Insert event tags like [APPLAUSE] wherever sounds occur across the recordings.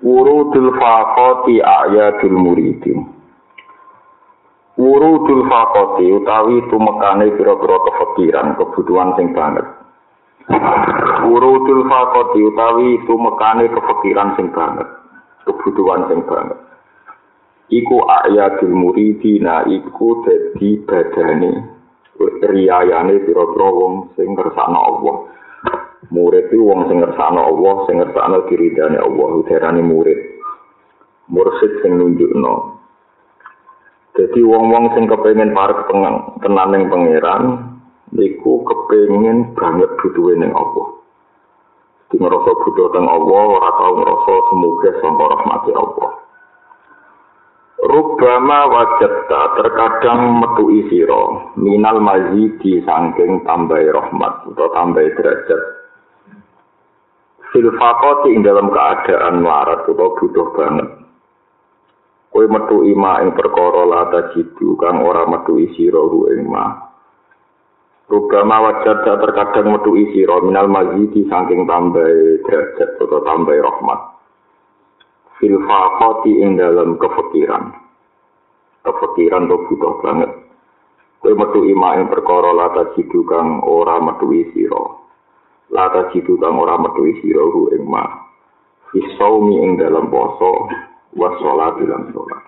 Urudul fakoti ayatul muridin. Urudul fakoti utawi tumekane pira-pira kefikiran, kebutuhan sing banget. Urudul fakoti utawi tumekane kefikiran sing banget, kebutuhan sing banget. Iku ayatul muridina iku dadi badane riyayane pira-pira wong sing ngersakno Allah. Murid itu wong sing ngersakno Allah, sing ngersakno diridane Allah, udarane murid. Mursid sing nunjukno. Jadi wong-wong sing kepengin parek pengen tenan ning pangeran niku kepengin banget butuhe ning Allah. Di ngerasa butuh teng Allah, ora tau ngerasa semoga sangka rahmati Allah. Rubama wajata terkadang metu isiro minal mazidi sangking tambahi rahmat atau tambahi derajat filfakoti ing dalam keadaan melarat atau butuh banget. Kue metu ima ing perkara lata jidu kang ora metu isi rohu ing ma. Rubama wajar terkadang metu isi roh minal mazidi saking tambah derajat atau tambah rahmat. Filfakoti ing dalam kefikiran. Kefikiran tuh butuh banget. Kue metu ima ing perkara lata jidu kang ora metu isi roh. Lata jitu kang ora metu sirahu ing ma. Fisaumi ing dalam poso wa sholat dalam sholat.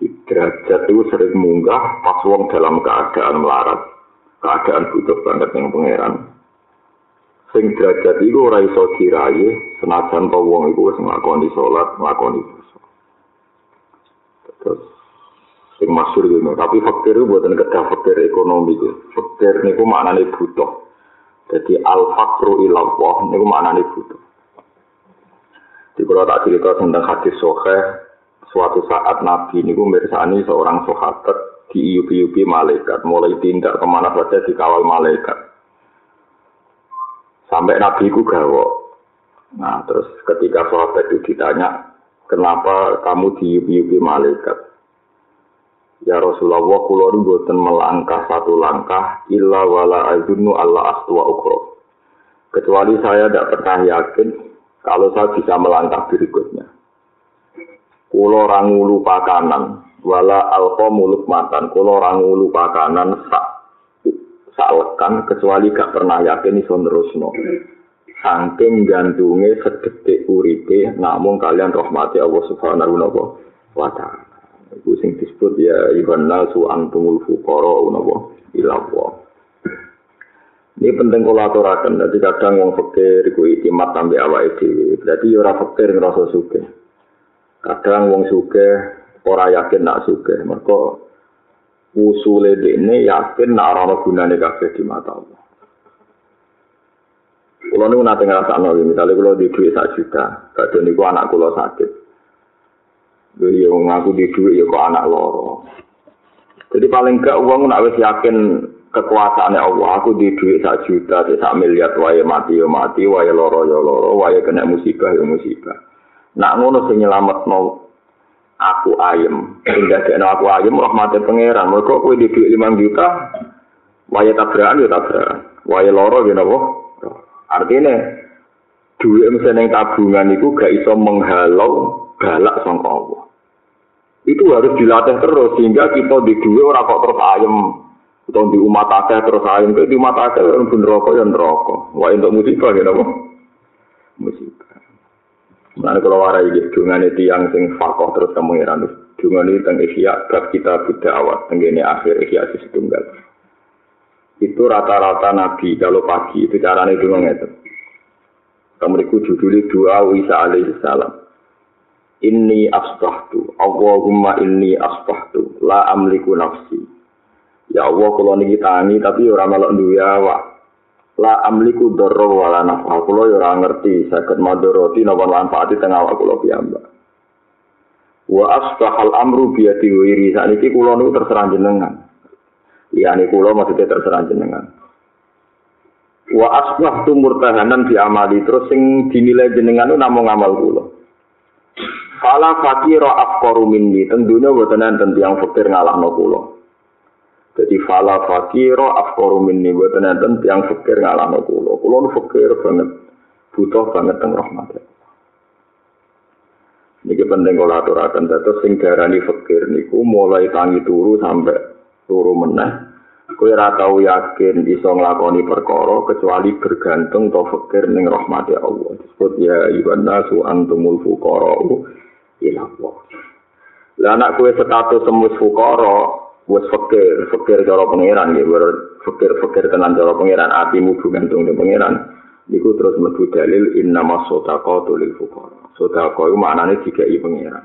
Di derajat itu sering munggah pas wong dalam keadaan melarat. Keadaan butuh banget yang pangeran. Sing derajat itu ora iso diraye senajan to wong iku wis nglakoni salat nglakoni puasa terus sing masyhur tapi fakir itu buatan kedah fakir ekonomi itu. Fakir niku maknane butuh Jadi al-fakru ilallah, ini maknanya butuh. Di kalau tak cerita tentang hadis sohe, suatu saat Nabi ini mirsani seorang sahabat di iupi-iupi malaikat, mulai tindak ke mana saja dikawal malaikat. Sampai Nabi itu gawok. Nah, terus ketika sahabat itu ditanya, kenapa kamu diupi-iupi malaikat? Ya Rasulullah kula boten melangkah satu langkah illa wala azunnu Allah astwa ukro. Kecuali saya tidak pernah yakin kalau saya bisa melangkah berikutnya. Kulo rangulu pakanan wala alqa muluk matan. Kulo rangulu pakanan sak salekan kecuali gak pernah yakin iso nerusno. Saking gantungnya sedetik uripe namun kalian rahmati Allah Subhanahu wa taala. Iku sing disebut ya Iwan nasu antumul fuqara unawa ilawa. Ini penting kalau aturakan, jadi kadang wong fakir iku itimat sampai awal dhewe. Berarti ora fakir ngerasa suke. Kadang wong suke ora yakin nak suke. Mereka usule ini yakin nak ora gunane kabeh di mata Allah. Kulo niku nate ngrasakno misalnya kulo di duit sak juta, kadang niku anak kulo sakit. Yang ngaku di duit ya kok anak loro. Jadi paling gak uang nak wis yakin kekuasaannya Allah. Aku di duit sak juta, sak miliar, wae mati ya mati, wae loro ya loro, wae kena musibah ya musibah. Nak ngono sing nyelamet no aku ayem. Sehingga dene aku ayem rahmate pangeran. Mergo kowe di duit 5 juta, wae tabrakan ya tabrakan. Wae loro ya napa? Artinya duit misalnya tabungan itu gak iso menghalau galak sangka Allah. Itu harus dilatih terus sehingga kita di dua orang kok terus ayam atau di umat akeh terus ayam ke di umat akeh yang pun rokok yang rokok. Wah untuk musibah ya apa? Musibah. Mana kalau warai gitu dengan itu yang sing fakoh terus kamu heran dengan itu tentang ihya bab kita buddha awat tenggine akhir ihya tunggal. Itu rata-rata nabi kalau pagi itu caranya itu itu. Kamu judulnya doa Isa alaihi salam inni asbahtu Allahumma inni asbahtu la amliku nafsi ya Allah kula niki tangi tapi ora melok duwe awak La amliku dharra wala nafa. Kula ya ora ngerti saged madharati napa manfaati teng awak kula piyambak. Wa asbahal amru bi yadi wiri. Saniki kula niku terserah jenengan. Liyane kula maksudnya terserah jenengan. Wa asbah tu murtahanan di amali terus sing dinilai jenengan itu namung amal kula. Fala fakira afqaru minni tentunya boten enten tiyang fakir ngalahno kula. Jadi fala fakira afqaru minni boten enten tiyang fakir ngalahno kula. Kula nu fakir banget, butuh banget teng rahmat. Niki penting kula aturaken dados sing darani fakir niku mulai tangi turu sampai turu meneh ora tau yakin bisa nglakoni perkara kecuali bergantung to fakir ning rahmati Allah. Disebut ya ibn nasu antumul fuqara ila Allah. Lah anak kowe status semus fuqara wis fakir, fakir cara pangeran ya, fakir fakir tenan cara pangeran atimu bergantung ning pangeran. Niku terus mlebu dalil inna masodaqatu lil fuqara. Sedekah iku maknane dikai pangeran.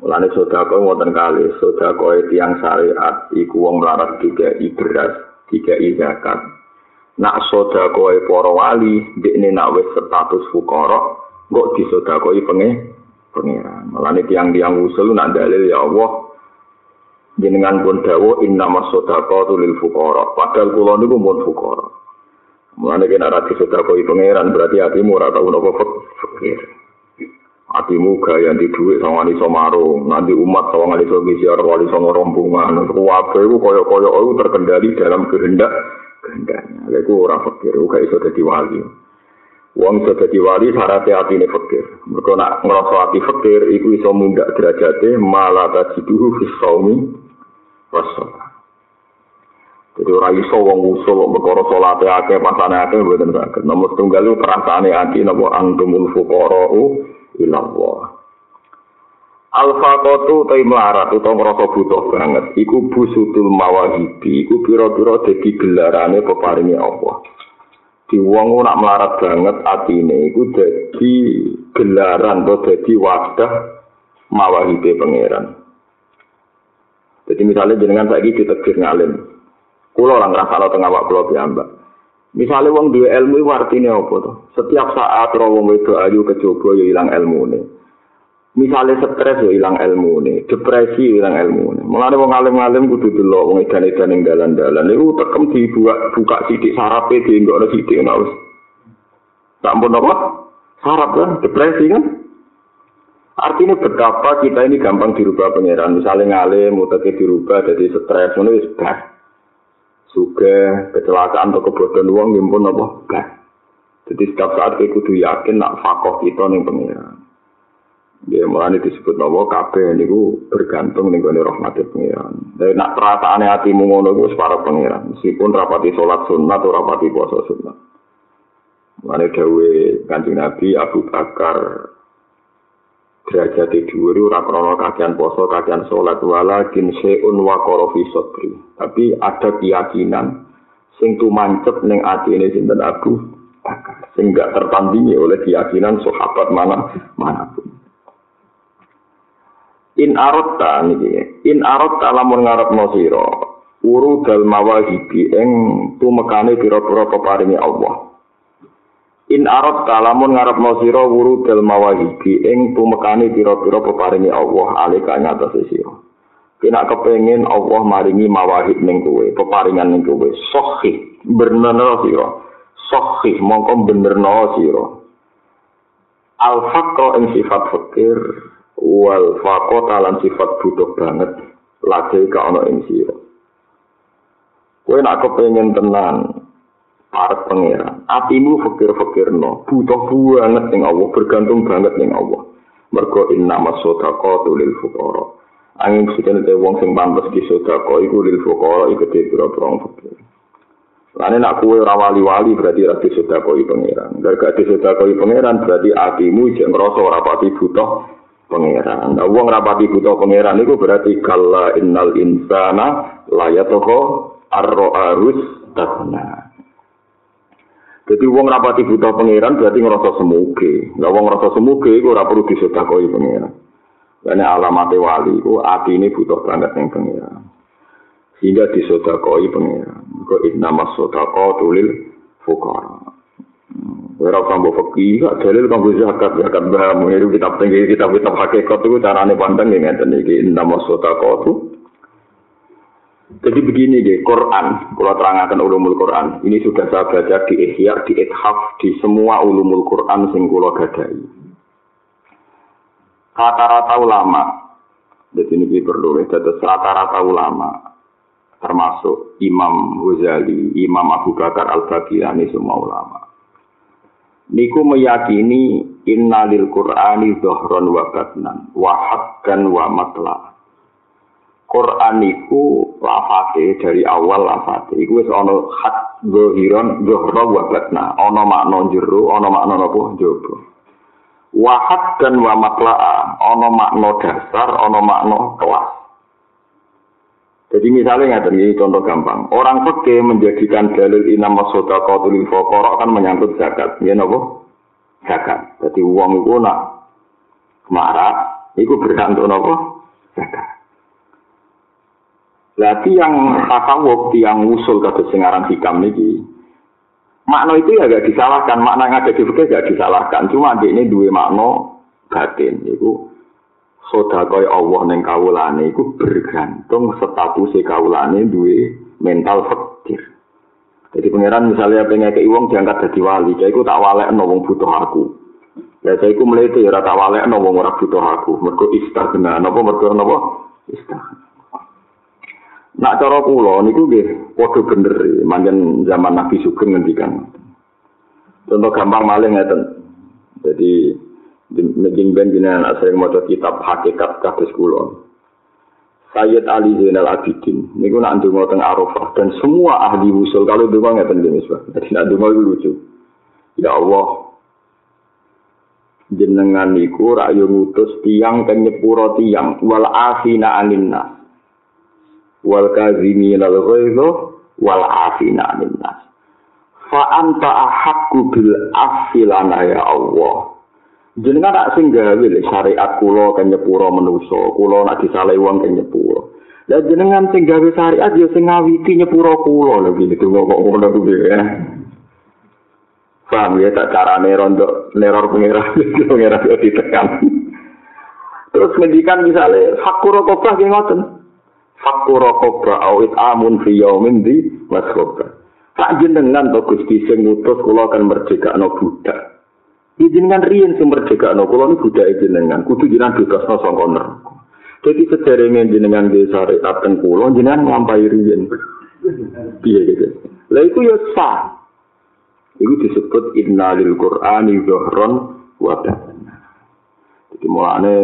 Mulane sedekah wonten kali, sedekah tiang syariat iku wong melarat tiga beras, tiga zakat. Nak sedekah para wali, dekne nak wis status fukara, kok disedekahi penge pengiran. Mulane tiang-tiang usul nak dalil ya Allah jenengan pun dawuh inna masadaqatu lil fuqara. Padahal kula niku mun fuqara. Mulane kena ra disedekahi pengiran berarti atimu ora tau napa fakir. Atimu gaya di duit sama wali somaro, nanti umat sama wali somisiar, wali sama rombongan. Kuwabe itu koyok-koyok itu terkendali dalam kehendak kehendaknya. Lalu orang fakir, itu gak bisa jadi wali. Wong iso dadi wali syaratnya atine fakir. Mergo nak ngrasa ati fakir iku iso mundak derajate malah tajiduhu fis saumi wassalam. Jadi ora iso wong usul perkara salate akeh pasane akeh mboten saged. Nomor tunggal itu perasaane ati napa antumul fuqara'u ilallah. Al-faqatu ta melarat utawa ngrasa butuh banget iku busutul mawahibi iku pira-pira dadi gelarane peparinge Allah. Di wong nak melarat banget atine iku dadi gelaran atau dadi wadah mawahibe pangeran. Jadi misalnya jenengan saiki ditegir ngalim. Kulo orang ngrasakno teng awak kula piyambak. Misalnya wong duwe ilmu itu artinya apa tuh? Setiap saat roh wong itu ayu kecoba ya hilang ilmu. Misalnya stres ya hilang ilmu nih, depresi ya hilang ilmu nih. Mulane wong alim-alim kudu delok wong edan-edan ning dalan-dalan niku tekem dibuka buka sithik sarape dienggokno sithik ngono wis. Tak pun apa? Sarap kan, depresi kan? Artinya betapa kita ini gampang dirubah pangeran. Misalnya ngalim, mutaknya dirubah jadi stres, ngono wis suge kecelakaan atau kebodohan uang ngimpun apa enggak jadi setiap saat kita kudu yakin nak fakoh kita nih pengiran Ya mulai disebut bahwa kabeh niku bergantung ning gone rahmate pangeran. Dan nak perasaane atimu ngono iku para pangeran, meskipun rapati salat sunat atau rapati puasa sunat. Mulane dawuhe Kanjeng Nabi Abu Bakar derajat dhuwur ora krana kakean poso kakean salat. Wala kin seun wa fi sadri. Tapi ada keyakinan sing tumancep ning atine sinten Abu Bakar? Sing gak tertandingi oleh keyakinan sahabat mana mana pun in arotta niki in arotta lamun ngarepno sira uru dal mawahibi ing tumekane pira-pira peparinge Allah In arad kalamun ngarep no sira wuru del mawahibi ing tumekani pira-pira peparingi Allah alika ngatas sira. Kena kepengin Allah maringi mawahib ning kowe, peparingan ning kowe. Sohih, benerno sira. Sohih mongko benerno sira. Al faqra ing sifat fakir wal faqata lan sifat butuh banget lagi ka ana ing sira. Kowe nak kepengin tenan arep pangeran. Atimu fakir-fakir no, butuh banget ning Allah, bergantung banget ning Allah. Mergo inna masodaqatu lil fuqara. Angin siten te wong sing pantes di sedekah iku lil fuqara iku te pira-pira fakir. Lane nak kuwe ora wali-wali berarti ora disedekah pangeran. Gara di disedekah pangeran berarti atimu jek ngrasa ora pati butuh pangeran. Nah, wong rapati butuh pangeran iku berarti kalla innal insana layatuhu arro'arus takna. Jadi wong rapati buta pangeran berarti ngerasa semuge. Lah wong ngerasa semuge iku ora perlu disedekoi pangeran. Karena alamat wali itu hati ini butuh banget yang pangeran. Sehingga disedekoi pangeran. Kok inna mas tulil fukara. Ora kanggo fakih, gak dalil kanggo zakat, zakat bahamu. Itu kitab tinggi, kitab-kitab hakikat itu carane pandang yang ngeten iki. Nama sotakotu. Jadi begini deh, Quran, kalau terangkan ulumul Quran, ini sudah saya baca di Ihya, di Ithaf, di semua ulumul Quran sing kula gadai. Rata-rata ulama, jadi ini perlu ya, rata-rata ulama, termasuk Imam Ghazali, Imam Abu Bakar Al-Baghdadi, semua ulama niku meyakini innalil qur'ani dhahran wa batnan wa haqqan wa matla. Quran niku lafate dari awal lafate iku wis ana hak zahiran dhahra wa batna. Ana makna jero ana makna apa jaba wa haqqan wa matla ana makna dasar ana makna kelas Jadi misalnya nggak ini contoh gampang. Orang fakir menjadikan dalil inam masoda qatul faqara kan menyangkut zakat. Ya nopo? Zakat. Jadi uang itu nak marah, itu bergantung nopo? Zakat. Berarti yang tasawuf, yang usul kata singaran hikam ini, makna itu ya gak disalahkan. Makna yang ada di fikih gak disalahkan. Cuma ini dua makna batin. Itu sedekah Allah ning kawulane iku bergantung status kawulane duwe mental fakir. Jadi pangeran misalnya pengen ke wong diangkat jadi wali, saya iku tak walek wong butuh aku. Ya saya iku melete ora tak walek wong ora butuh aku. Mergo istighna, napa mergo napa? Istighna. Nak cara kula niku nggih padha bener, manjen zaman Nabi Sugeng ngendikan. Contoh gampang maling ngeten. Jadi Mungkin ben jenengan sering maca kitab hakikat kados kula. Sayyid Ali Zainal Abidin niku nak ndonga teng Arafah dan semua ahli usul kalau ngeten iki Mas. Dadi nak ndonga iku lucu. Ya Allah, jenengan niku rak yo ngutus tiyang kang nyepuro tiyang wal afina aninnas. Wal kazimin al ghaidho wal afina. Fa anta ahqqu bil afilana ya Allah. Jenengan tak sing gawe syariat kula kan nyepuro menusa kula nak disale wong kan nyepuro. Lah jenengan sing gawe syariat ya sing ngawiti nyepuro kula lho iki kok ngono kuwi ya. Paham ya tak carane rondo neror pengira [LAUGHS] pengira yo ditekan. Terus ngendikan misale fakuro kobra ki ngoten? Fakuro kobra awit amun fi yaumin di masroba. Tak jenengan to Gusti sing ngutus kula kan merdekakno budak jenengan riyen sing merdekakno kula niku budake jenengan kudu jenengan bebasno saka neraka. Jadi sederenge jenengan di syariat teng kula jenengan nglampahi riyen. Piye gitu. Lah iku ya sah. Iku disebut innalil qur'ani dhahron wa Jadi mulane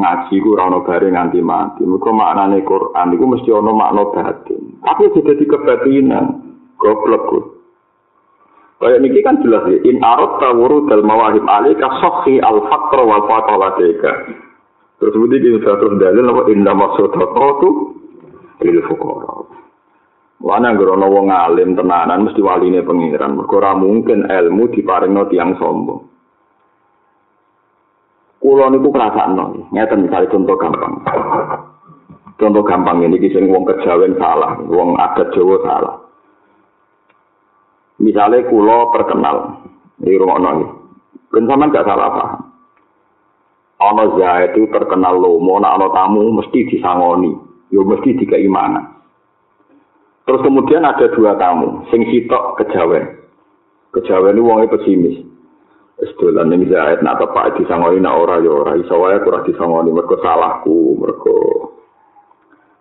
ngaji ku ora ono bare nganti mati. Muga maknane Quran iku mesti ono makna batin. Tapi jadi kebatinan goblok ku. Kaya niki kan jelas ya, in arot tawuru dal mawahib alika sokhi al fakro wal fatola deka. Terus budi kita terus dalil apa indah maksud tu lil fukara. Wana grono wong alim tenanan mesti waline pengiran. Mergo mungkin ilmu diparingno tiang sombong. Kulo niku krasakno, ngeten misalnya contoh gampang. Contoh gampang ini kisah wong kejawen salah, wong adat Jawa salah. Misalnya kulo terkenal di rumah noni, kan sama gak salah paham. Ono Zaid itu terkenal lomo, nak ono tamu mesti disangoni, yo mesti dikeimanan. Terus kemudian ada dua tamu, sing sitok kejawen. Kejawen itu wongnya pesimis. Sedolan ini Zaid nak tepak disangoni nak ora yo ora, iso wae kurang disangoni mergo salahku, mergo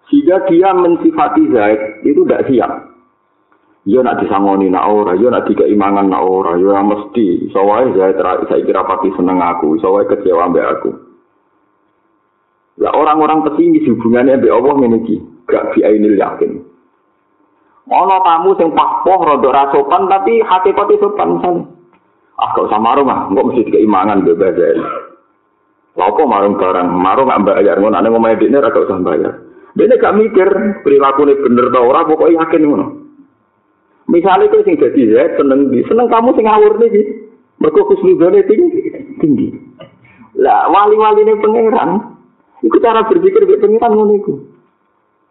sehingga dia mensifati Zaid itu tidak siap. Yo nak disangoni nak ora, yo nak tiga imangan nak ora, yo mesti. Soalnya saya ter saya kira pasti seneng aku, soalnya kecewa ambek aku. Lah orang-orang pesimis hubungannya ambek Allah meniki, gak ainil yakin. Ono tamu sing pakpoh rodok rasopan tapi hakikate sopan misalnya. Ah gak usah marung ah, kok mesti tiga imangan bebas ya. Lapo marung barang, marung gak bayar, ngono ane ngomong ediknya gak usah bayar. Dia gak mikir perilaku ini bener tau ora, pokoknya yakin ngono. Misalnya itu sing jadi ya seneng di seneng kamu sing ngawur nih Mereka khusnudone tinggi tinggi. Lah wali-wali ini pangeran. Itu cara berpikir dari pangeran ngono iku.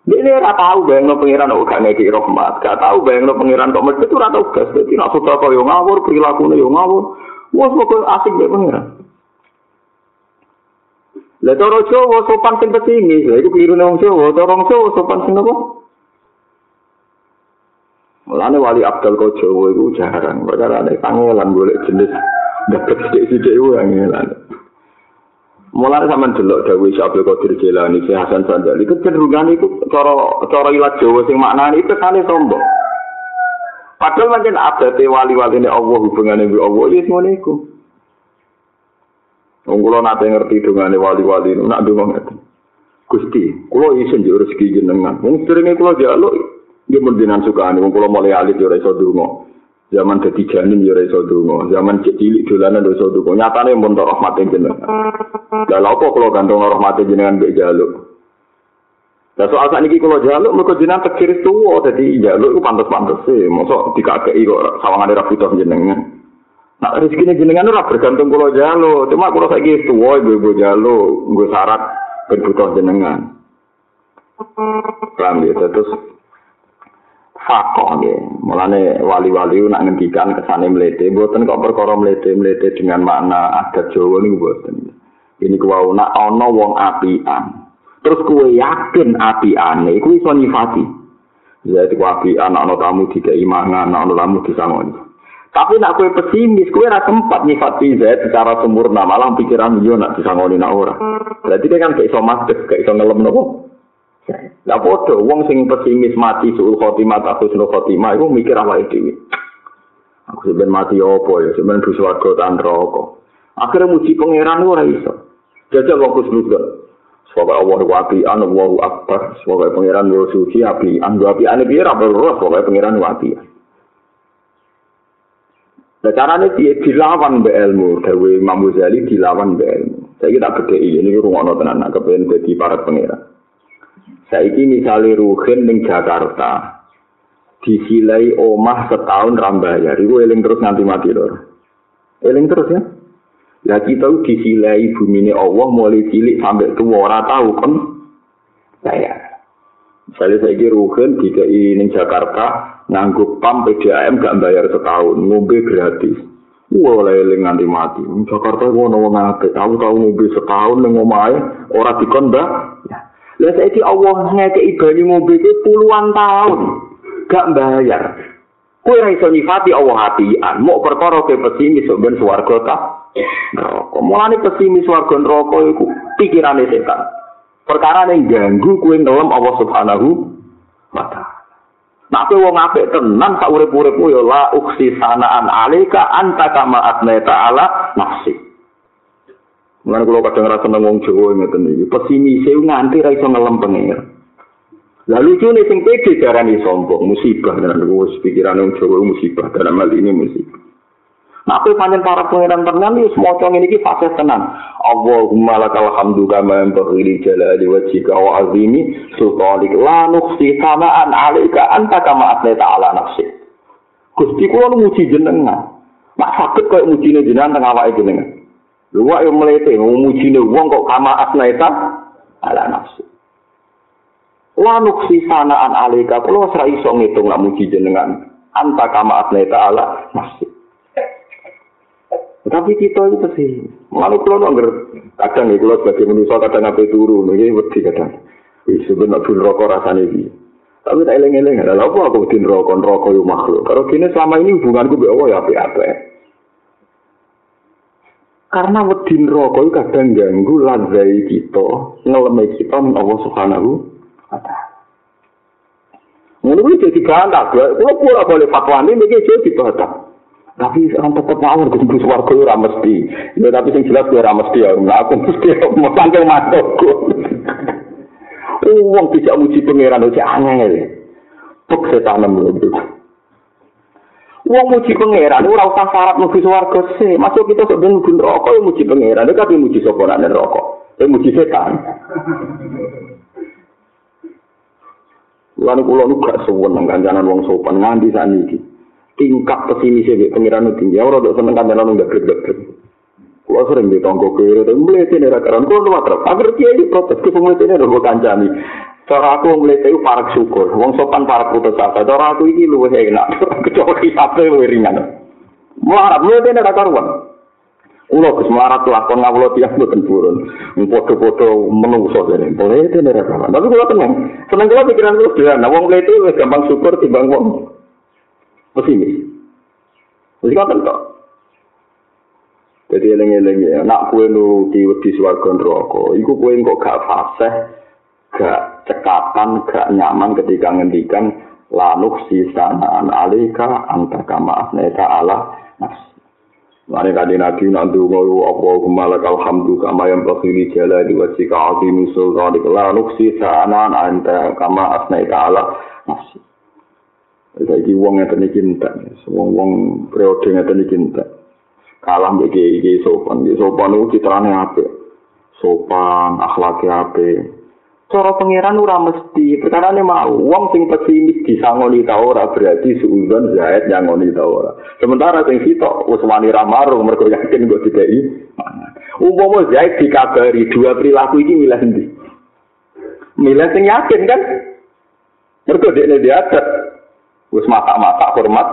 Ini ora tahu bayangno pangeran kok gak ngeki rahmat, gak tahu bayangno pangeran kok mesti ora tau gas. Dadi nek sudah kaya ngawur, prilakune yo ngawur. Wes kok asik mbek pangeran. Lah cara Jawa sopan sing pesimis, lha iku kliru nang Jawa, cara Jawa sopan sing apa? Mulane wali Abdul Jawa iku jarang, perkara nek pangelan golek jenis dapet sithik-sithik iku angelan. Mulai sama delok Dawi Syabdul Qadir Jilani, si Hasan Sandali, kecenderungan itu cara cara ilat Jawa sing maknane itu kane sombong. Padahal mungkin ada wali-wali ini Allah hubungannya dengan Allah, ya semua itu. Wong kula nate ngerti dongane wali-wali nak donga ngeten. Gusti, kula isin yo rezeki jenengan. Wong seringe kula njaluk yo mendinan sukane wong kula mulai alit yo ora iso donga. Zaman dadi janin ya iso donga, zaman cilik dolanan ya iso donga. Nyatane mun tok rahmate jenengan. Lah lha apa kula gantung rahmate jenengan mbek jaluk? Lah soal sak niki kula jaluk mergo jenengan tekir tuwa dadi jaluk ku pantes-pantes e. Mosok dikakeki kok sawangane ra butuh jenengan. Nah rezeki jenengan ora bergantung kula jaluk, cuma kula saiki tuwa ibu-ibu jaluk, nggo syarat ben butuh jenengan. Paham ya, terus fakon ya. Mulane wali-wali nak ngendikan kesane mlete, mboten kok perkara mlete-mlete dengan makna adat Jawa niku mboten. Ini kuwi nak ana wong apian. Terus kuwe yakin apiane iku iso nyifati. Ya iku apian ana tamu dikai mangan, ana tamu disangoni. Tapi nak kue pesimis, kue rasa sempat nyifati Z secara sempurna, malah pikiran yo nak disangoni nak ora. Berarti kan kayak iso madek, kayak iso ngelem nopo. Lah padha wong sing pesimis mati suul khotimah ta husnul khotimah iku mikir awake dhewe. Aku sebenarnya mati apa ya, sebenarnya di suarga dan rokok. Akhirnya muji pangeran ora iso. Jajal wong kusnudon. Semoga Allah wapi an Allahu akbar. Semoga pangeran wo suci api an api ane biar apa roh semoga pangeran wapi. Nah caranya dia dilawan be ilmu, Dewi Imam Ghazali dilawan be ilmu. Saya kita beda ini rumah tenan, kepengen jadi para pangeran. Saiki misalnya Ruhin ning Jakarta, disilai omah setahun rambayar, itu eling terus nanti mati lor. Eling terus ya. Lah kita disilai bumi ini Allah mulai cilik sampai tua orang tahu kan saya. Misalnya saya kira Ruhin di ning Jakarta nganggup pam PDAM gak bayar setahun, ngombe gratis. Wah, eling nganti mati. Jakarta gua nawa ngake, aku tahu ngombe setahun neng omahe ora dikon. Ya. Lah saiki Allah ngekeki banyu mobil iki puluhan tahun gak bayar. Kowe ora iso nyifati Allah apian, mau perkara ke pesimis sok ben swarga ta. Neraka. Mulane pesimis swarga neraka iku pikirane setan. Perkara ning ganggu kowe ngelem Allah Subhanahu wa taala. Nah, wong apik tenan sak urip-uripmu ya la uksi sanaan alika anta kama atneta ala nafsi. Mulane kula kadang ngrasa seneng wong Jawa ngeten iki. Pesimis e nganti ra iso ngelem pengir. Lalu lucu nih sing pede darani sombong, musibah dengan wis pikiran wong Jawa musibah dalam hal ini musibah. Nah, aku panjang para pangeran tenan iki semoco ngene iki fase tenan. Allahumma lakal hamdu kama yanbaghi li jalali wajhika wa azimi sultanik la nukhsi samaan alaika anta kama atlaita ala nafsi. Gusti kula muji jenengan. Mak sakit koyo mujine jenengan teng awake jenengan. Luwa yang melete, memujine wong kok kama asnaita ala nafsu. Lanuk sanaan alika, kalau serai iso ngitung lah muji jenengan. Anta kama asnaita ala nafsu. Tapi kita itu sih, malu kalau nggak kadang nih kalau sebagai manusia kadang apa turun, ini wedi kadang. Sebenarnya pun rokok rasanya ini. Tapi tak eleng-eleng, ada apa aku bikin rokok, rokok yang makhluk. Kalau kini selama ini hubunganku Allah ya apa-apa. Karena wedin rokok kadang ganggu lazai kita, ngelemai kita Allah Subhanahu wa taala. Ngono jadi bantah, kalau pula boleh fatwa ini mikir jadi bantah. Tapi orang tetap mau kudu swarga ora mesti. Ya tapi sing jelas ora mesti ya. Nah, aku mesti mau panggil matokku. [LAUGHS] Uang tidak muji pangeran itu angel. Pek setan lho. Wong muji pangeran ora usah syarat mlebu swarga sih. Masuk kita sok ben mlebu neraka yo muji pangeran. Nek tapi muji sapa nang neraka? Eh muji setan. Lalu kulo nu gak seneng kancanan wong sopan nganti saat ini. Tingkat pesimis e pangeran tinggi. Ora dok seneng kancanan nggak gede-gede. Kulo sering ditonggo kiri, tapi mulai sini rakaran kulo matre. Agar kiai protes ke ini rego kancani. Cara aku mlete iku parek syukur. Wong sopan parek putus asa. Cara aku iki luwih enak. [LAUGHS] Kecuali sampe luwih ringan. Melarat mlete nek karuan. Ulo Gus melarat lakon ngawula tiyang mboten purun. Padha-padha menungso jane. Mlete nek karuan. Tapi kula tenang. Seneng kula pikiran kula sederhana. Wong mlete wis gampang syukur timbang wong pesimis. Wis ngoten kok. Jadi eling-eling ya, nak kue nuruti wedi swarga neraka, iku kue kok gak fasih gak cekatan, gak nyaman ketika ngendikan lanuk sisanaan alika anta kama asneta ala nafsi. Mane kadi nabi nak ndonga apa kemalak alhamdu kama yang bakhili jala di wajika azim sultan di lanuk sisanaan anta kama asneta ala nafsi. Jadi wong yang tadi cinta, wong wong periode yang tadi cinta. Kalah iki sopan, sopan itu citrane apik. Sopan, akhlaknya apik, cara pangeran ora mesti. Perkara ini mau wong sing pesimis disangoni ta ora berarti suudon zaid nyangoni ta ora. Sementara sing sitok wis wani ra marung mergo yakin kok dikei umpama zaid dikabari dua perilaku iki milih ndi milih sing yakin kan? Mergo dekne diadat wis masak-masak hormat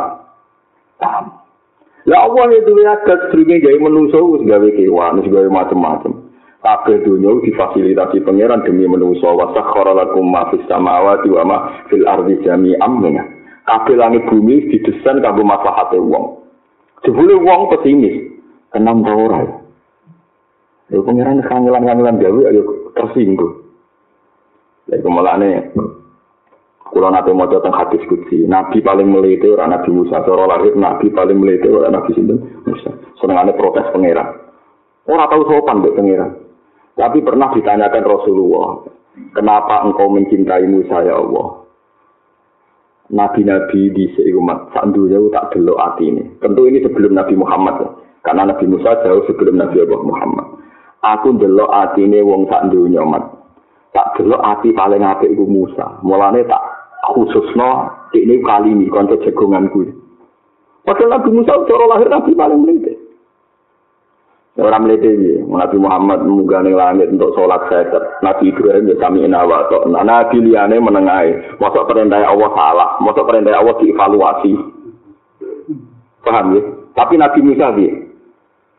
lah Allah itu adat sering gawe menungso gawe kewan wis gawe macam-macam kabeh dunya difasilitasi pangeran demi menungso. Wa sakhara lakum ma fis samawati wa ma fil ardi jami'an. Min kabeh langit bumi didesain kanggo maslahate wong. Jebule wong pesimis kenam ta ora? Ya pangeran kangelan-kangelan gawe ayo tersinggung. Lha kemalane kula nate maca teng hadis kutsi nabi paling melete ora nabi Musa cara lahir nabi paling melete ora nabi sinten? Musa. Senengane protes pangeran. Ora tau sopan mbek pangeran Tapi pernah ditanyakan Rasulullah, kenapa engkau mencintai Musa ya Allah? Nabi-nabi di seumat sandunya tak delok hati ini. Tentu ini sebelum Nabi Muhammad ya. Karena Nabi Musa jauh sebelum Nabi Allah Muhammad. Aku delok hati ini wong sandunya umat. Tak delok hati paling apik iku Musa. Mulane tak khususno ini kali ini konco jagonganku. Padahal Nabi Musa cara lahir Nabi paling melihat. Orang ini, Nabi Muhammad menggani langit untuk sholat seket. Nabi Ibrahim ya kami inawa. Nah, Nabi liane menengai. Masuk perintah Allah salah. Masuk perintah Allah dievaluasi. Paham ya? Tapi Nabi Musa dia.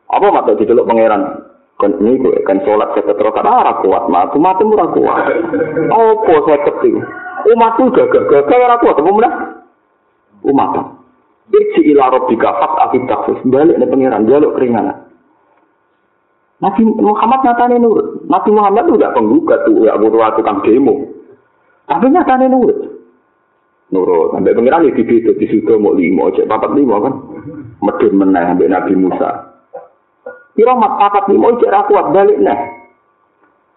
Apa mata diceluk pangeran? Kan ini gue kan sholat seket rokat. Ah, kuat mah. Umat itu kuat. Apa seket itu? Umat itu gagah-gagah ora kuat. Apa mana? Umat. Irji ila rabbika fat akidah. Balik nih pangeran. Jaluk keringanan. Nabi Muhammad nyatanya nurut. Nabi Muhammad itu tidak penggugat tuh, ya butuh tukang demo. Tapi nyatanya nurut. Nurut. Sampai pengiran di itu di situ mau lima, cek papat lima kan. Medun menang sampai Nabi Musa. Kira mat papat lima, cek rakuat balik nih.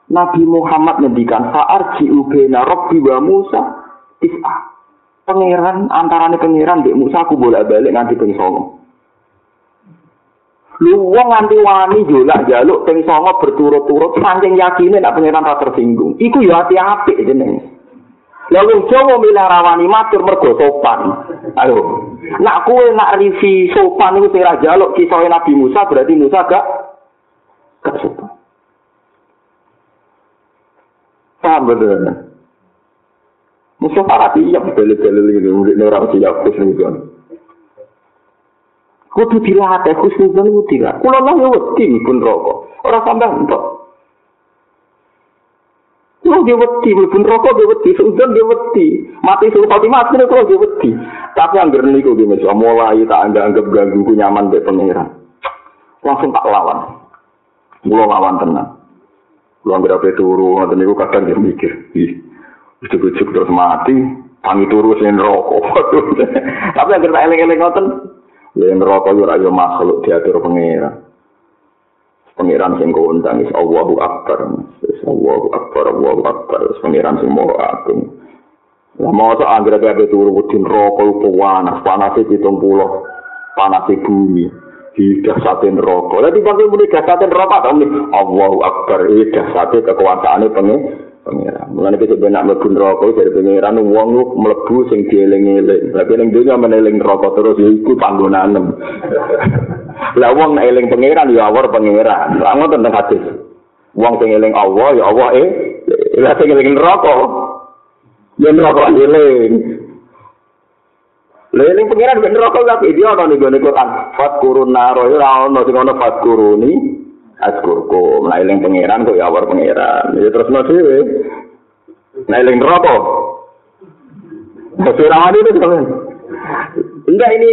Nabi Muhammad ngendikan saat jiubena Robbi wa Musa tis'a. Pangeran antarane pangeran di Musa aku boleh balik nanti ping Lu wong nganti wani jolak jaluk ping songo berturut-turut saking yakine nek pangeran ra tersinggung. Iku ya ati apik jenenge. Lalu Jawa milih rawani matur mergo sopan. Ayo. Nak kue nak rivi sopan itu sing jaluk kisah Nabi Musa berarti Musa gak gak sopan. Paham betul. Musa para tiap beli-beli ini, murid orang siap khusus Kudu dilatih khusnudon kudu dilatih. Kulo lah wedi pun rokok. Ora sampai entok. Kulo dia wedi pun rokok dia wedi. Seudon dia wedi. Mati suruh pati mati nih kulo dia wedi. Tapi anggar niku dia bisa mulai tak anggap ganggu ku nyaman be pangeran. Langsung tak lawan. Kulo lawan tenang. Kulo anggar apa turu. Nanti niku kadang dia mikir. Ujuk-ujuk terus mati. Tangi turu sini rokok. [LAUGHS] Tapi anggar tak eleng-eleng ngoten. Ya neraka yo ora yo makhluk diatur pangeran. Pangeran sing kondang is Allahu Akbar. Is Allahu Akbar, Allahu Akbar. Pangeran sing mau agung. Lah mau sak anggere kabeh turu neraka ku panas, panas pitung puluh, panas bumi. Di dasatin neraka. Lah dipanggil muni dasatin neraka to Allahu Akbar. Iki dasate kekuasaane pangeran. Pangeran. Mulane kita benak mlebu neraka dari pangeran wong lu mlebu sing dieling-eling. Tapi ning dunya meneling neraka terus ya iku panggonanem. [LAUGHS] Lah wong nek eling pangeran ya awor pangeran. Lah ngoten tentang hadis. Wong sing eling Allah ya Allah eh lah sing eling neraka Ya neraka eling. Leling pengiran ben neraka gak dia ana ning gone Quran. Fat kurun naro ora ana sing ana fat kuruni. Askurku, nah eling pengiran kok ya awar pengiran. Ya terus no dhewe. Nah eling neraka. Masih rawan itu kan. Enggak ini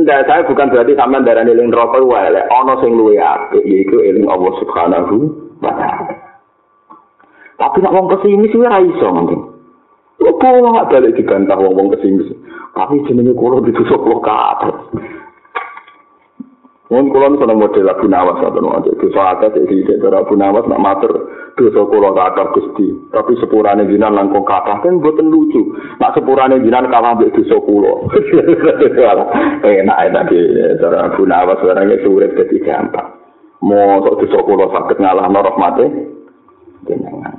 enggak saya bukan berarti sampean darah eling neraka wae. Ana sing luwe apik yaiku eling Allah Subhanahu wa taala. Tapi nak wong pesimis kuwi ora iso mungkin. Kok pola gak balik dibantah wong-wong pesimis. Tapi jenenge kula ditusuk ke atas. Wong kula niku model lagu nawas atau ngono. Dosa akeh iki iki cara lagu nawas nak matur dosa kula kathah Gusti. Tapi sepurane jinan langkung kathah kan mboten lucu. Nak sepurane jinan kalah mbek dosa kula. [LAUGHS] Enak enak iki cara lagu nawas barang urip dadi gampang. Mosok dosa kula saged ngalahno rahmate jenengan.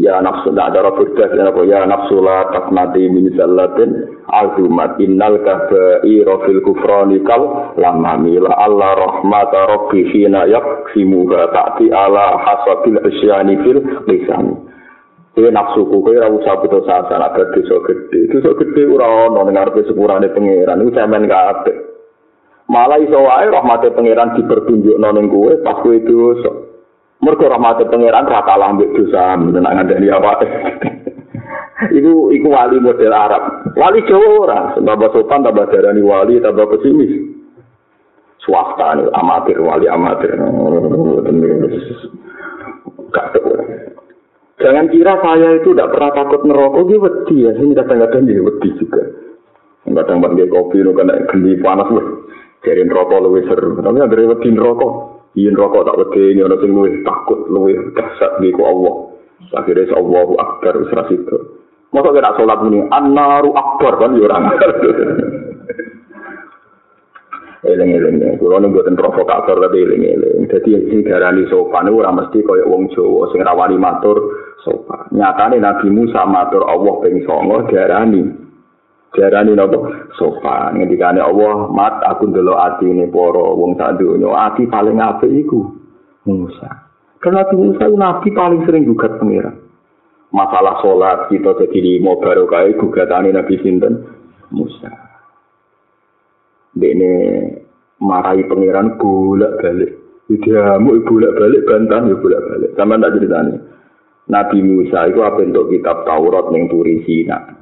Ya nafsu tak ada rabuddah ya, ya nafsu la taknati min zallatin azumat innal kabai rofil kufrani kal lamami la Allah rahmata rabbi fina yaksimuha ta'ti ala hasabil isyani fil lisani Kowe nafsu ku kowe ora usah putus asa nek dosa gedhe. Dosa gedhe ora ana ning ngarepe sepurane pangeran. Iku cemen kabeh. Malah iso wae rahmate pangeran dipertunjukno ning kowe pas kowe dosa. Mergo rahmate pangeran ra kalah mbek dosa menak ngandani apa. [LAUGHS] iku iku wali model Arab. Wali Jawa ora, tambah sopan tambah darani wali tambah pesimis. Swasta nih, amatir wali amatir. Jangan kira saya itu tidak pernah takut neraka, dia wedi ya. Ini kadang-kadang dia wedi juga. Kadang kadang kopi, kena geni panas. Jadi neraka lebih seru. Tapi ada wedi neraka. Yen rokok tak wedi ini ana sing luwih takut luwih dahsyat niku Allah. Akhirnya sa Allahu akbar wis ra situ mosok ora salat muni annaru akbar kan yo ora. [LAUGHS] Eleng-eleng, kulo nih buatin provokator tapi eleng-eleng. Jadi sing darani sopan ora mesti kaya wong Jawa sing rawani matur sopan. Nyatane Nabi Musa matur Allah ping 9 darani Jarani nopo sopan ngendikane Allah mat aku ndelok atine para wong sak donya ati paling apik iku Musa. Karena Nabi Musa nabi paling sering gugat pengira. Masalah sholat kita jadi lima barokah gugatane Nabi sinten Musa. Dene marahi pangeran bolak balik. Dia mau bolak balik bantan ya bolak balik. Sama tak ceritanya. Nabi Musa itu apa untuk kitab Taurat yang turi Sina.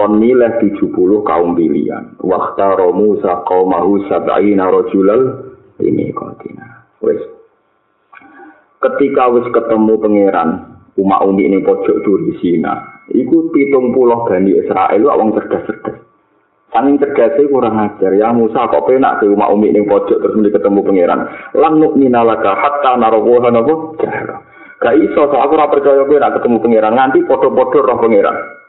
Kon milih 70 kaum pilihan. Waktu Musa qaumahu sab'ina rajulal ini kontina. Wes. Ketika wis ketemu pangeran umat umi ini pojok duri Sina, iku pitung puluh Bani Israel wong cerdas-cerdas. Saking cerdasnya kurang ajar ya Musa kok penak ke umat umi ini pojok terus mulai ketemu pangeran. Lan nukmina hatta narowoha nopo Gak iso, so aku ora percaya nak ketemu pangeran nganti podo-podo roh pangeran.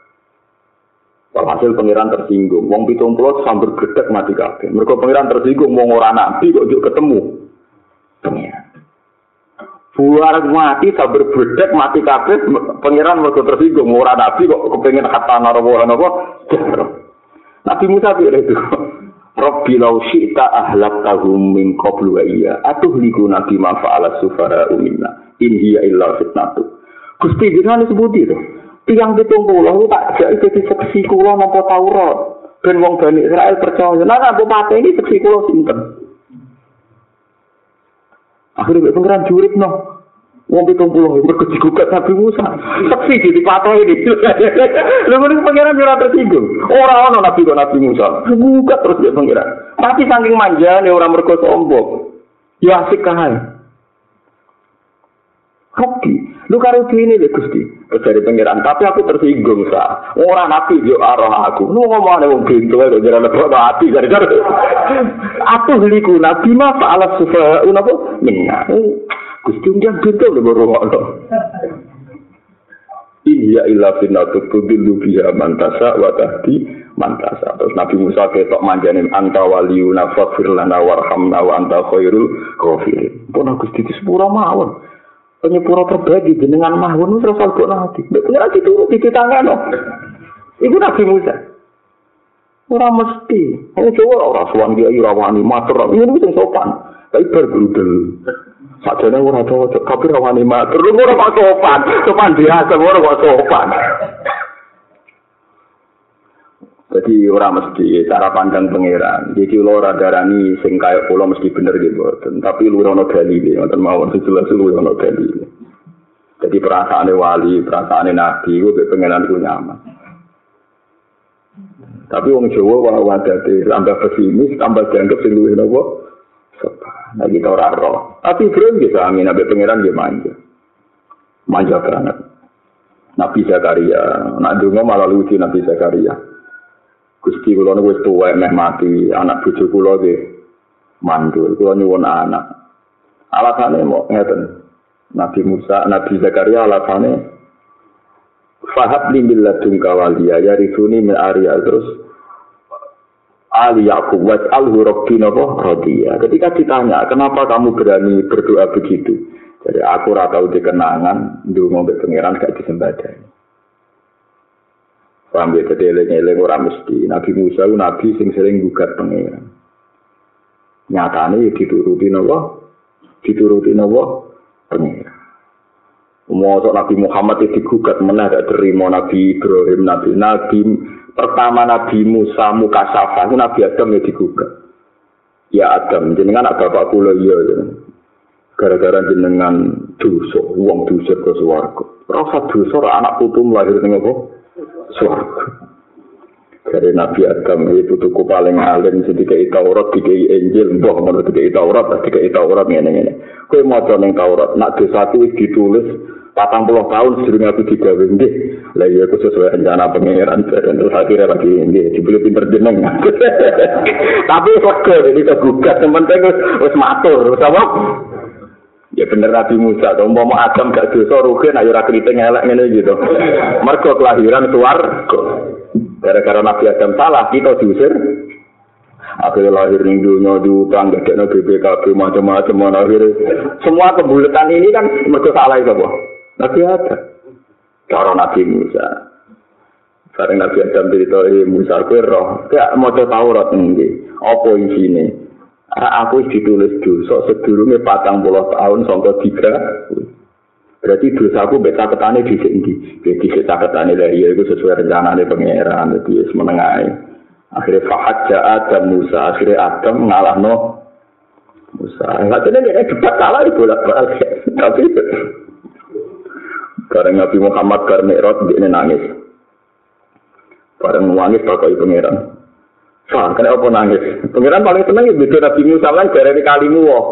Walhasil pangeran tersinggung. Wong pitung pulau sambil gedek mati kabeh. Mereka pangeran tersinggung. Wong orang nabi kok juga ketemu. Buar mati sambil gedek mati kabeh. Pangeran mereka tersinggung. Orang nabi kok kepengen kata narawa apa? Nabi Musa bilang itu. Rabbi lau syi'ta ahlak tahum min qablu wa iya. Atuh liku nabi mafa'ala sufara umina. In hiya illa fitnatu. Gusti jangan disebut itu. Tiang pitung puluh tak jadi jadi seksi kulo nopo taurat. Dan wong bani Israel percaya. Nah aku mati ini seksi kulo sinten? Akhirnya pengiran jurit no wong pitung puluh berkeci gugat Nabi Musa. Seksi di patah ini. [LAUGHS] Lu ini pengiran jurah tersinggung. Orang orang Nabi kok Nabi Musa. Gugat terus dia pengiran tapi saking manja nih orang mereka sombong. Ya asik kahai Hoki, lu karo ini deh gusti. Dari pengiran, tapi aku tersinggung sa. Orang nabi yo arah aku. Lu ngomong ada wong pintu aja jalan hati dari dari. Aku beliku nabi mah alat sufa unapo minna. Gusti undian pintu udah baru ngono. Iya ilah finatu tudilu biha mantasa wa tahdi mantasa. Terus Nabi Musa ketok manjanin anta waliyuna fafir lana warhamna wa anta khairul ghafirin. Pun Gusti itu sepura mawon. Penyepuro terbagi dengan mahun terus algo nanti. Benar itu di tangan no. Ibu Nabi Musa. Orang mesti. Ini coba orang suan dia irawani matur. Ini yang sopan. Tapi bergudel. Sajane ora cocok, tapi rawani matur. Lu ora sopan. Sopan biasa, ora kok sopan. Jadi ora mesti cara pandang pangeran. Jadi lo ora darani sing kaya kula mesti bener gitu. Tapi lu ono dalile, ngoten mawon jelas lu ono dalile. Jadi perasaan wali, perasaan nabi, gue pengenan gue nyaman. Tapi wong Jawa wah wadate tambah pesimis, tambah dianggap sing luwih napa? Nah kita ora roh. Tapi bro bisa amin abe pangeran dia manja. Manja banget. Nabi Zakaria, nak dungo malah lucu Nabi Zakaria. Gusti kula niku wis tuwa meh mati, anak bojo kula nggih mandul, kula nyuwun anak. Alasane mau ngeten. Nabi Musa, Nabi Zakaria alasane Fahab li min ladunka waliya ya risuni min Arya terus Ali Yakub wa alhu rabbi radiya. Ketika ditanya, kenapa kamu berani berdoa begitu? Jadi aku ora tau dikenangan ndonga mbek pangeran gak disembadani. Paham ya, jadi eleng-eleng orang mesti. Nabi Musa itu nabi sing sering gugat pengeran. Nyatanya ya dituruti nawa, dituruti nawa pengeran. Mau Nabi Muhammad itu digugat mana gak terima Nabi Ibrahim, Nabi Nabi pertama Nabi Musa muka safa itu Nabi Adam ya digugat. Ya Adam, jenengan ada bapak kula iya Gara-gara jenengan dosa, uang dosa ke suaraku. Rasa dosa anak putu lahir dengan apa? Suaraku. Dari Nabi Adam itu tuku paling alim sedikit Taurat tiga Injil mbah mau tiga Taurat tiga Taurat ini ini. Kue mau ning Taurat nak dosa itu ditulis patang puluh tahun sebelum aku ini. Lah iya aku sesuai rencana pangeran dan terus akhirnya lagi ini dibeli pinter jeneng. [LAUGHS] Tapi kok jadi kegugat yang penting wis matur, sama Ya bener Nabi Musa, to mau Adam gak dosa rugi nek ora kriting elek ngene gitu. Mergo kelahiran swarga. Gara-gara Nabi Adam salah, kita diusir. Akhirnya lahir ning dunia diutang, gak ada BPKB macam-macam, akhirnya semua kebulatan ini kan mergo salah itu. Nabi Adam. Cara Nabi Musa. Bareng Nabi Adam cerita Musa, kue roh, kayak mau Taurat ini, apa isinya? Aku ditulis dosa sedurunge patang puluh tahun sampai tiga berarti dosa aku beta ketane di sini jadi kita ketane dari ya itu sesuai rencana dari pangeran jadi menengai akhirnya fahat Adam Musa akhirnya Adam ngalah Musa jadi dia debat kalah di bolak balik [LAUGHS] tapi karena Nabi Muhammad karena dia nangis. Bareng nangis pakai pangeran Wah, kena apa nangis? Pangeran paling seneng ya beda Nabi Musa kan dari kalimu wah.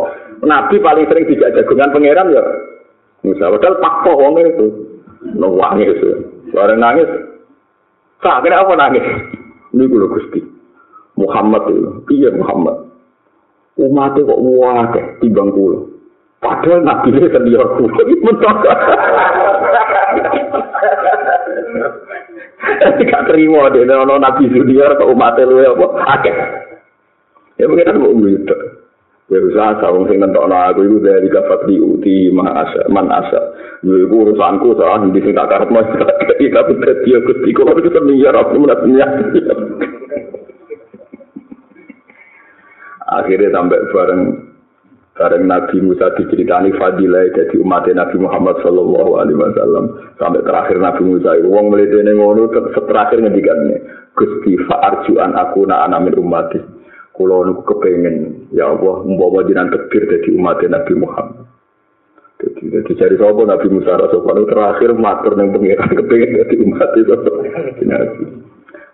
Nabi paling sering dijak jagungan pangeran ya. Musa padahal pakpo wong itu. Nangis. Bareng nangis. Wah, kena apa nangis? Ini gue Gusti. Muhammad itu. Iya Muhammad. Umat kok wae timbang kula. Padahal nabi ini sendiri aku. [LAUGHS] Mentok. Gak terima deh, nono nabi junior ke umat lu apa? Akeh. Ya mungkin mau gitu. Ya usah sawung sing nentokno aku iku dari kafat di uti man asa man asa. Yo iku urusanku salah di sing tak karep mas. Iki tapi dadi aku Gusti kok itu seneng ya aku menatnya. Akhirnya sampai bareng Bareng Nabi Musa diceritani fadilah jadi umat Nabi Muhammad Sallallahu Alaihi Wasallam sampai terakhir Nabi Musa itu wong melitene ngono terakhir ngendikane Gusti fa'arjuan aku na anamin umat Kulo niku kepengen ya Allah membawa jinan tebir dari umat Nabi Muhammad. Jadi, jadi cari sapa Nabi Musa Rasulullah terakhir matur ning pengiran kepengen dari umat itu.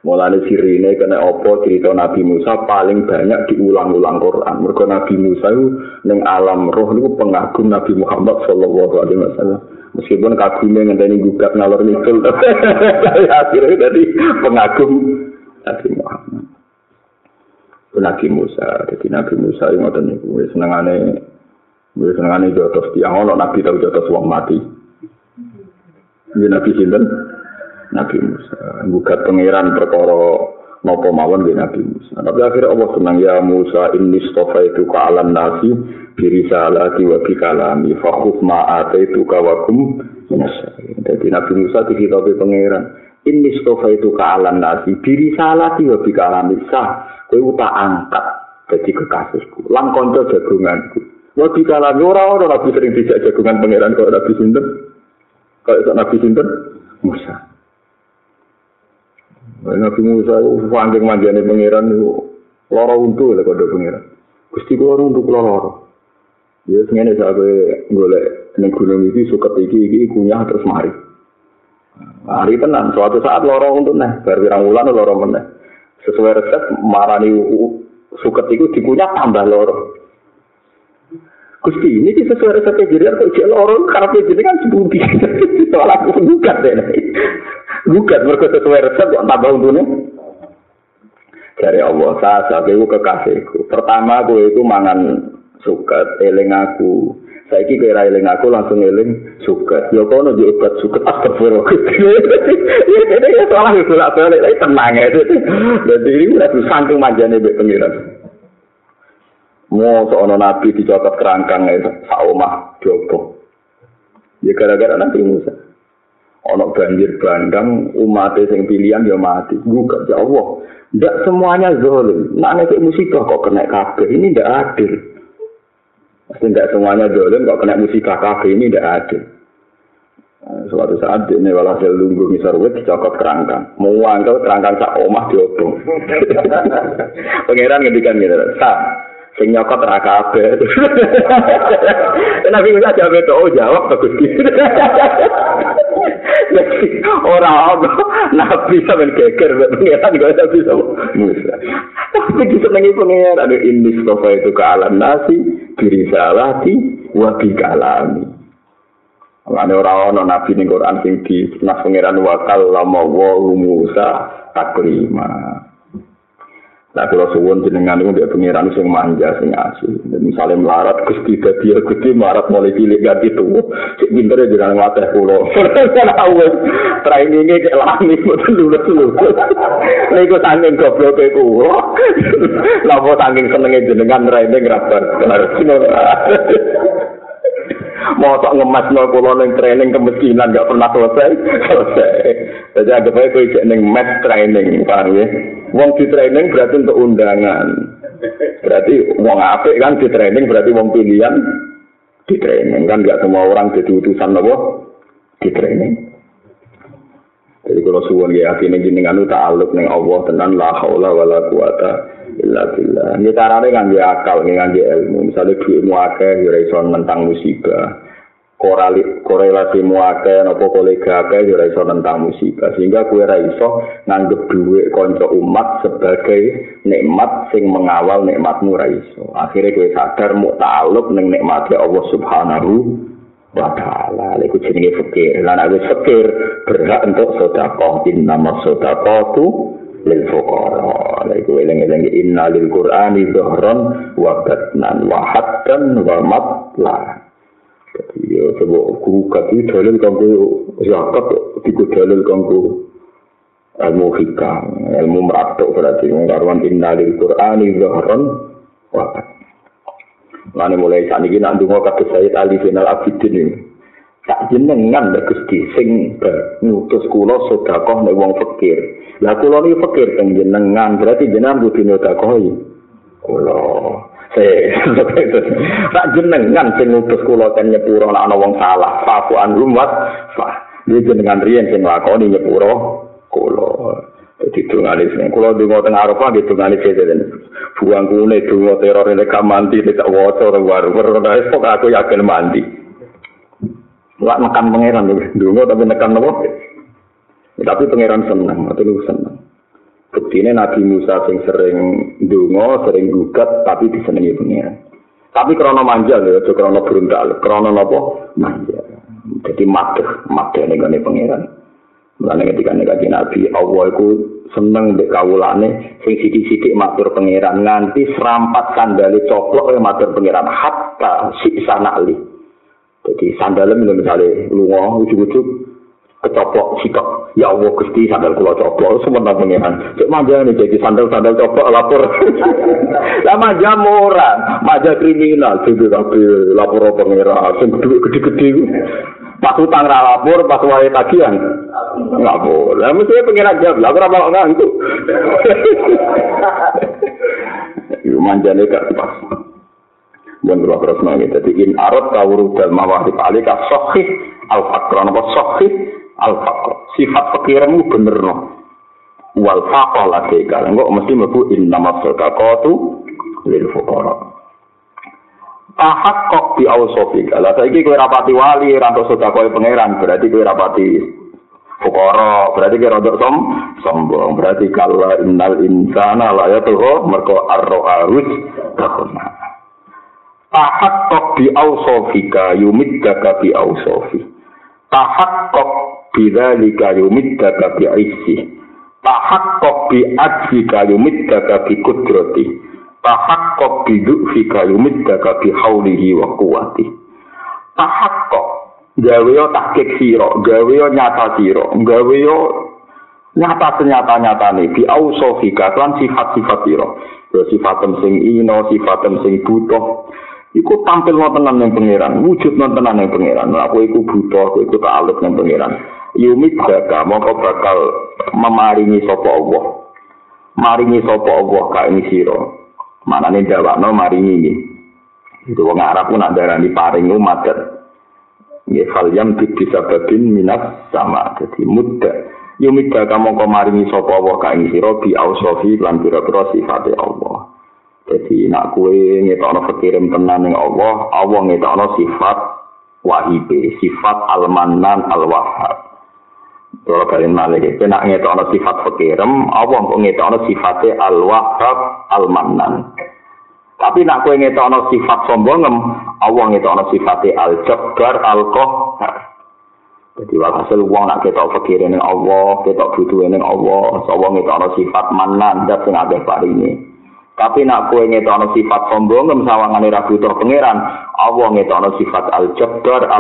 Mulane sirine kena opo cerita Nabi Musa paling banyak diulang-ulang Quran. Mergo Nabi Musa itu ning alam roh niku pengagum Nabi Muhammad sallallahu alaihi wasallam. Meskipun kagumnya ngenteni gugat ngalor ngidul [LAUGHS] akhirnya jadi pengagum Nabi Muhammad. Nabi Musa, jadi Nabi Musa yang ngoten niku wis senengane wis senengane jotos tiang ono Nabi tau jotos wong mati. Ini Nabi sinten? Nabi Musa. Bukat pangeran perkara nopo mawon di Nabi Musa. Tapi akhirnya Allah senang ya Musa ini stofa itu ke alam nasi diri wa bi kalami fakhuf ma itu kawakum Jadi Nabi Musa dikitabi pangeran ini stofa itu ke alam nasi diri wa bi kalami sah kowe tak angkat jadi kekasihku lang konco jagunganku. Wa bi kalami ora ora Nabi sering dijak jagungan pangeran kok Nabi sinten? Kok Nabi sinten? Musa Nabi Musa itu saking manjane pangeran itu loro untu lho kode pangeran. Gusti kula untuk loro. Ya ngene sampe golek ning gunung iki suket iki iki kunyah terus mari. Hari tenan suatu saat loro untuk nah bar pirang wulan loro meneh. Sesuai resep marani suket iku dikunyah tambah loro. Gusti ini sih sesuai resep jadi kok cek loro karena jadi kan sebuti. [LAUGHS] Soalnya aku bukan deh. Bukan mereka sesuai resep kok tambah untune. Dari Allah, saya sebagai kekasihku. Pertama, gue itu mangan suket, eling aku. Saiki kira eling aku langsung eling suket. Ya kono di obat suket astagfirullah. Ya ini ya salah ya bolak balik lagi tenang ya. Jadi ini udah saking manjane mbek pengiran. Mau seorang nabi dicokot kerangkang itu, saumah jopo. Ya gara-gara nanti Musa. Ono banjir bandang, umat yang pilihan dia mati. Gugat ya Allah. Tidak semuanya zolim. Nah, nek musibah kok kena kabeh. Ini tidak adil. Tidak semuanya zolim kok kena musibah kabeh. Ini tidak adil. Suatu saat ini walhasil lunggu misarwit dicokot kerangkang. Mau angkel kerangkang sak omah diobong. [LAUGHS] Pangeran ngedikan gitu. Sa, sing nyokot ra kabeh. [LAUGHS] Nabi Musa jawab itu, oh jawab bagus gitu. [LAUGHS] [LAUGHS] Ora ono [LAUGHS] nabi sampean geger pengiran juga nabi sama Musa. Tapi disenengi pengiran ada ini sofa itu ke alam nasi, salati, wa bi kalami. Lane ora ono nabi ning Quran sing di nas pengiran wa kallama wa Musa taklima. Nah, kalau suwun jenengan itu dia pengiran sing manja, sing asu. Dan misalnya melarat, gusti dadi gusti melarat mulai cilik ganti tuh. Cik pinter ya jangan ngelatih pulau. [LAUGHS] Awes, trainingnya kayak langit, betul dulu dulu. Nego tanggung goblok kulo. Lalu tanggung senengnya jenengan training rapat. Kenapa sih [LAUGHS] mau tak ngemas nol pulau neng training kemiskinan gak pernah selesai selesai jadi ada baik kau neng match training paham ya wong di training berarti untuk undangan berarti wong apik kan di training berarti wong pilihan di training kan gak semua orang jadi utusan loh di training jadi kalau suwon ya yakin jenengan itu ta'aluk neng Allah tenan la haula wala quwata illa billah. Ini carane ngangge akal, ngangge ilmu. Misalnya duitmu akeh ya iso nentang musibah. Korali, korelasi muake nopo kolega akeh ya iso nentang musibah. Sehingga kue ra iso nganggep duit konco umat sebagai nikmat sing mengawal nikmatmu ra iso. Akhirnya kue sadar mu ta'aluk neng nikmatnya Allah Subhanahu wa taala. Iku jenenge fikir. Lan nek fikir berhak untuk sedekah. Innama sedekatu lil fuqara. Iku eling-eling inna lil qur'ani dhahran wa batnan wa haddan wa matla yo coba guru kaki dalil kanggo zakat iku dalil kanggo ilmu hikam ilmu meratuk berarti ngkarwan inna lil qur'ani dhahran wa batnan Lalu mulai saat ini nanti mau kata Sayyid Ali Final Abidin ini. Tak jenengan nek Gusti sing ngutus kula sedekah nek wong fakir. Lah kula niki fakir teng jenengan berarti jenengan kudu nyodakohi. Kula [LAUGHS] Tak jenengan sing ngutus kula ten nyepuro ana wong salah. Faku an rumat. Fa. Dia jenengan riyen sing lakoni nyepuro kula. Jadi tunggali sini, kalau dungo tengah Arafah gitu tunggali sini, buang kune dungo teror gak mandi, tidak wocor baru berada. Pok aku yakin mandi. Gak nekan pangeran dungo tapi nekan nopo. Tapi pangeran senang, atau lu senang. Buktinya Nabi Musa sing sering dungo, sering gugat, tapi disenangi pangeran. Tapi krono manja lho, itu krono berundal, krono nopo manja. Jadi mateh, mateh nih pangeran. Mulane ketika negaji Nabi, Allah itu seneng mbek kawulane sing sithik-sithik matur pangeran nganti serampat sandale coplok ya matur pangeran hatta si sanali. Jadi sandalem misalnya lunga ujug-ujug kecoplok sikap. Ya Allah Gusti sandal kula coplok. Sementara pangeran cek manja nih jadi sandal sandal coplok lapor. [LAUGHS] Lah manja ora manja kriminal. Jadi tapi lapor pangeran? Sing gede-gede. Pas utang ra lapor pas wae tagihan. Nggak boleh. Mesti pangeran jawab. Lah ora mau ngantuk. [LAUGHS] Yo manjane gak pas. Yang dua terus nangis. Jadi in arot kawuru dan mawahib alika sohih al fakron apa sohih al fakr sifat fakirmu bener no wal faqah ladeka. Engko mesti mlebu innamas sadaqatu lil fuqara. Tahak kok di ausofika. Lah saiki kowe rapati wali, rantuk sedekah pangeran, berarti kowe rapati fukara, berarti kowe rodok som, sombong. Berarti kala innal insana la yatuhu mergo arro arus takuna. Tahak kok di ausofika yumiddaka bi ausofi. Tahak kok bidzalika yumiddaka bi aisi. Tahak kok bi ajzika yumiddaka bi kudrati. tahakkok biduk fi kayumid daga bi haulihi wa kuwati tahakkok gawe yo tahkik siro gawe yo nyata siro gawe yo nyata senyata nyata nih bi ausofika kan sifat sifat siro yo sifatem sing ino sifatem sing butuh. Iku tampil nontonan yang pangeran wujud nontonan yang pangeran. Aku iku butuh aku iku tak alut yang pangeran yumid daga mongko bakal memaringi sopo Allah maringi sopo Allah ka ini siro Mana nih jawab no mari ini. Itu orang Arab pun ada di paring umat Ya fal yang bisa babin sama jadi muda. Yumida kamu kau maringi sopo Allah kain siro bi ausofi lan biro biro sifat Allah. Jadi nak kue ngetokno fikirin tenan yang Allah, Allah ngetokno sifat wahib, sifat al-manan al-wahab. Kalau kalian malah gitu, nak ngetokno sifat fakirem, Allah kok ngetokno sifatnya al-wahab al-manan. Tapi nak kowe ngetokno sifat sombongem, Allah ngetokno sifatnya al-jabbar al-qahhar. Jadi walhasil wong nak ketok fakir ning Allah, ketok butuh ning Allah, Allah ngetokno sifat manan dat sing akeh paringe. Tapi nak kowe ngetokno sifat sombongem sawangane ra butuh pangeran, Allah ngetokno sifat al-jabbar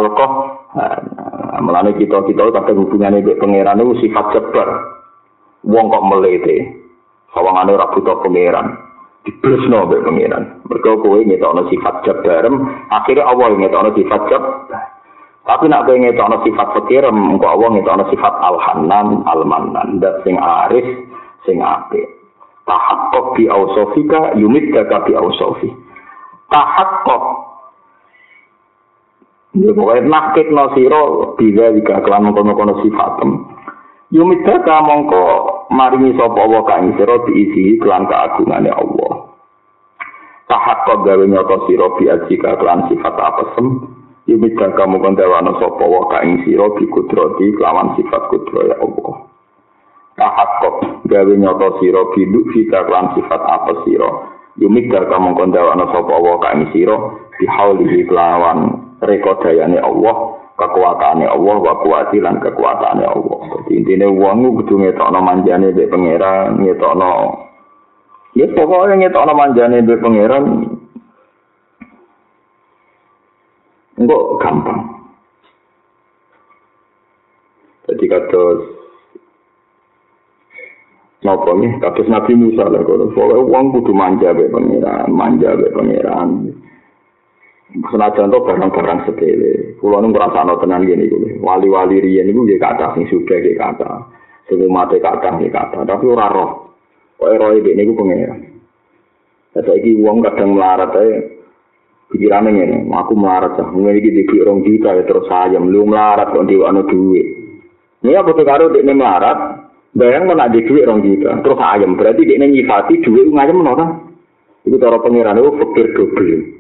Mulane kita kita kadang hubungane mbek pangeran itu sifat jabbar. Wong kok melete. Sawangane ora butuh pangeran. diblesno mbek pangeran. Mergo kowe ngetokno sifat jabarem, akhirnya Allah ngetokno sifat jab. Tapi nak kowe ngetokno sifat fakirem, engko Allah ngetokno sifat al-hanan, al-mannan, dat sing aris, sing apik. Tahakkuk bi ausofika yumiddaka bi ausofi. Tahakkuk Ya pokoknya nakit no siro bila jika kelan mengkono-kono sifatem. Yumidaka mongko maringi sapa Allah kang sira diisi kelan keagungannya Allah. tahap kok gawe nyoto sira bi ajika kelan sifat apesem yumida kamu kondewana sapa wa ka ing sira bi kudrati kelawan sifat kudro ya Allah tahap kok gawe nyoto sira bi fita kelan sifat apa sira yumida kamu kondewana sapa wa ka ing sira bi haulihi kelawan rekodayane Allah kekuatannya Allah wa kuwati lan kekuatannya Allah. Jadi intinya uang kudu ngetokno manjane mbek pangeran, ngetokno Ya pokoknya ngetok nama manjane be pangeran. Enggak gampang. Jadi kata Napa nih, kados Nabi Musa kalau pokoknya uang kudu manja be pangeran, manja be pangeran. Senajan to barang-barang sepele. Kulo nu ngrasakno tenan ngene iku. Wali-wali riyen iku nggih kathah sing sudah nggih kathah. Sing umate kathah nggih kathah, tapi ora roh. Kok roe dek niku pengen. Saiki wong kadang melarat ae. Pikirane ngene, aku melarat ah, ngene iki dikik rong juta ya terus sayem lu melarat kok diwano duit. Ini apa tuh karo dekne melarat, bayang mana di duit rong juta, terus ayam berarti dekne nyifati duit ngayem ora? Iku cara pangeran itu fakir double.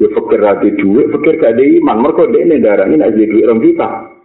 Ya fakir lagi duit, fakir gak ada iman, mereka dekne darah ini duit rong juta.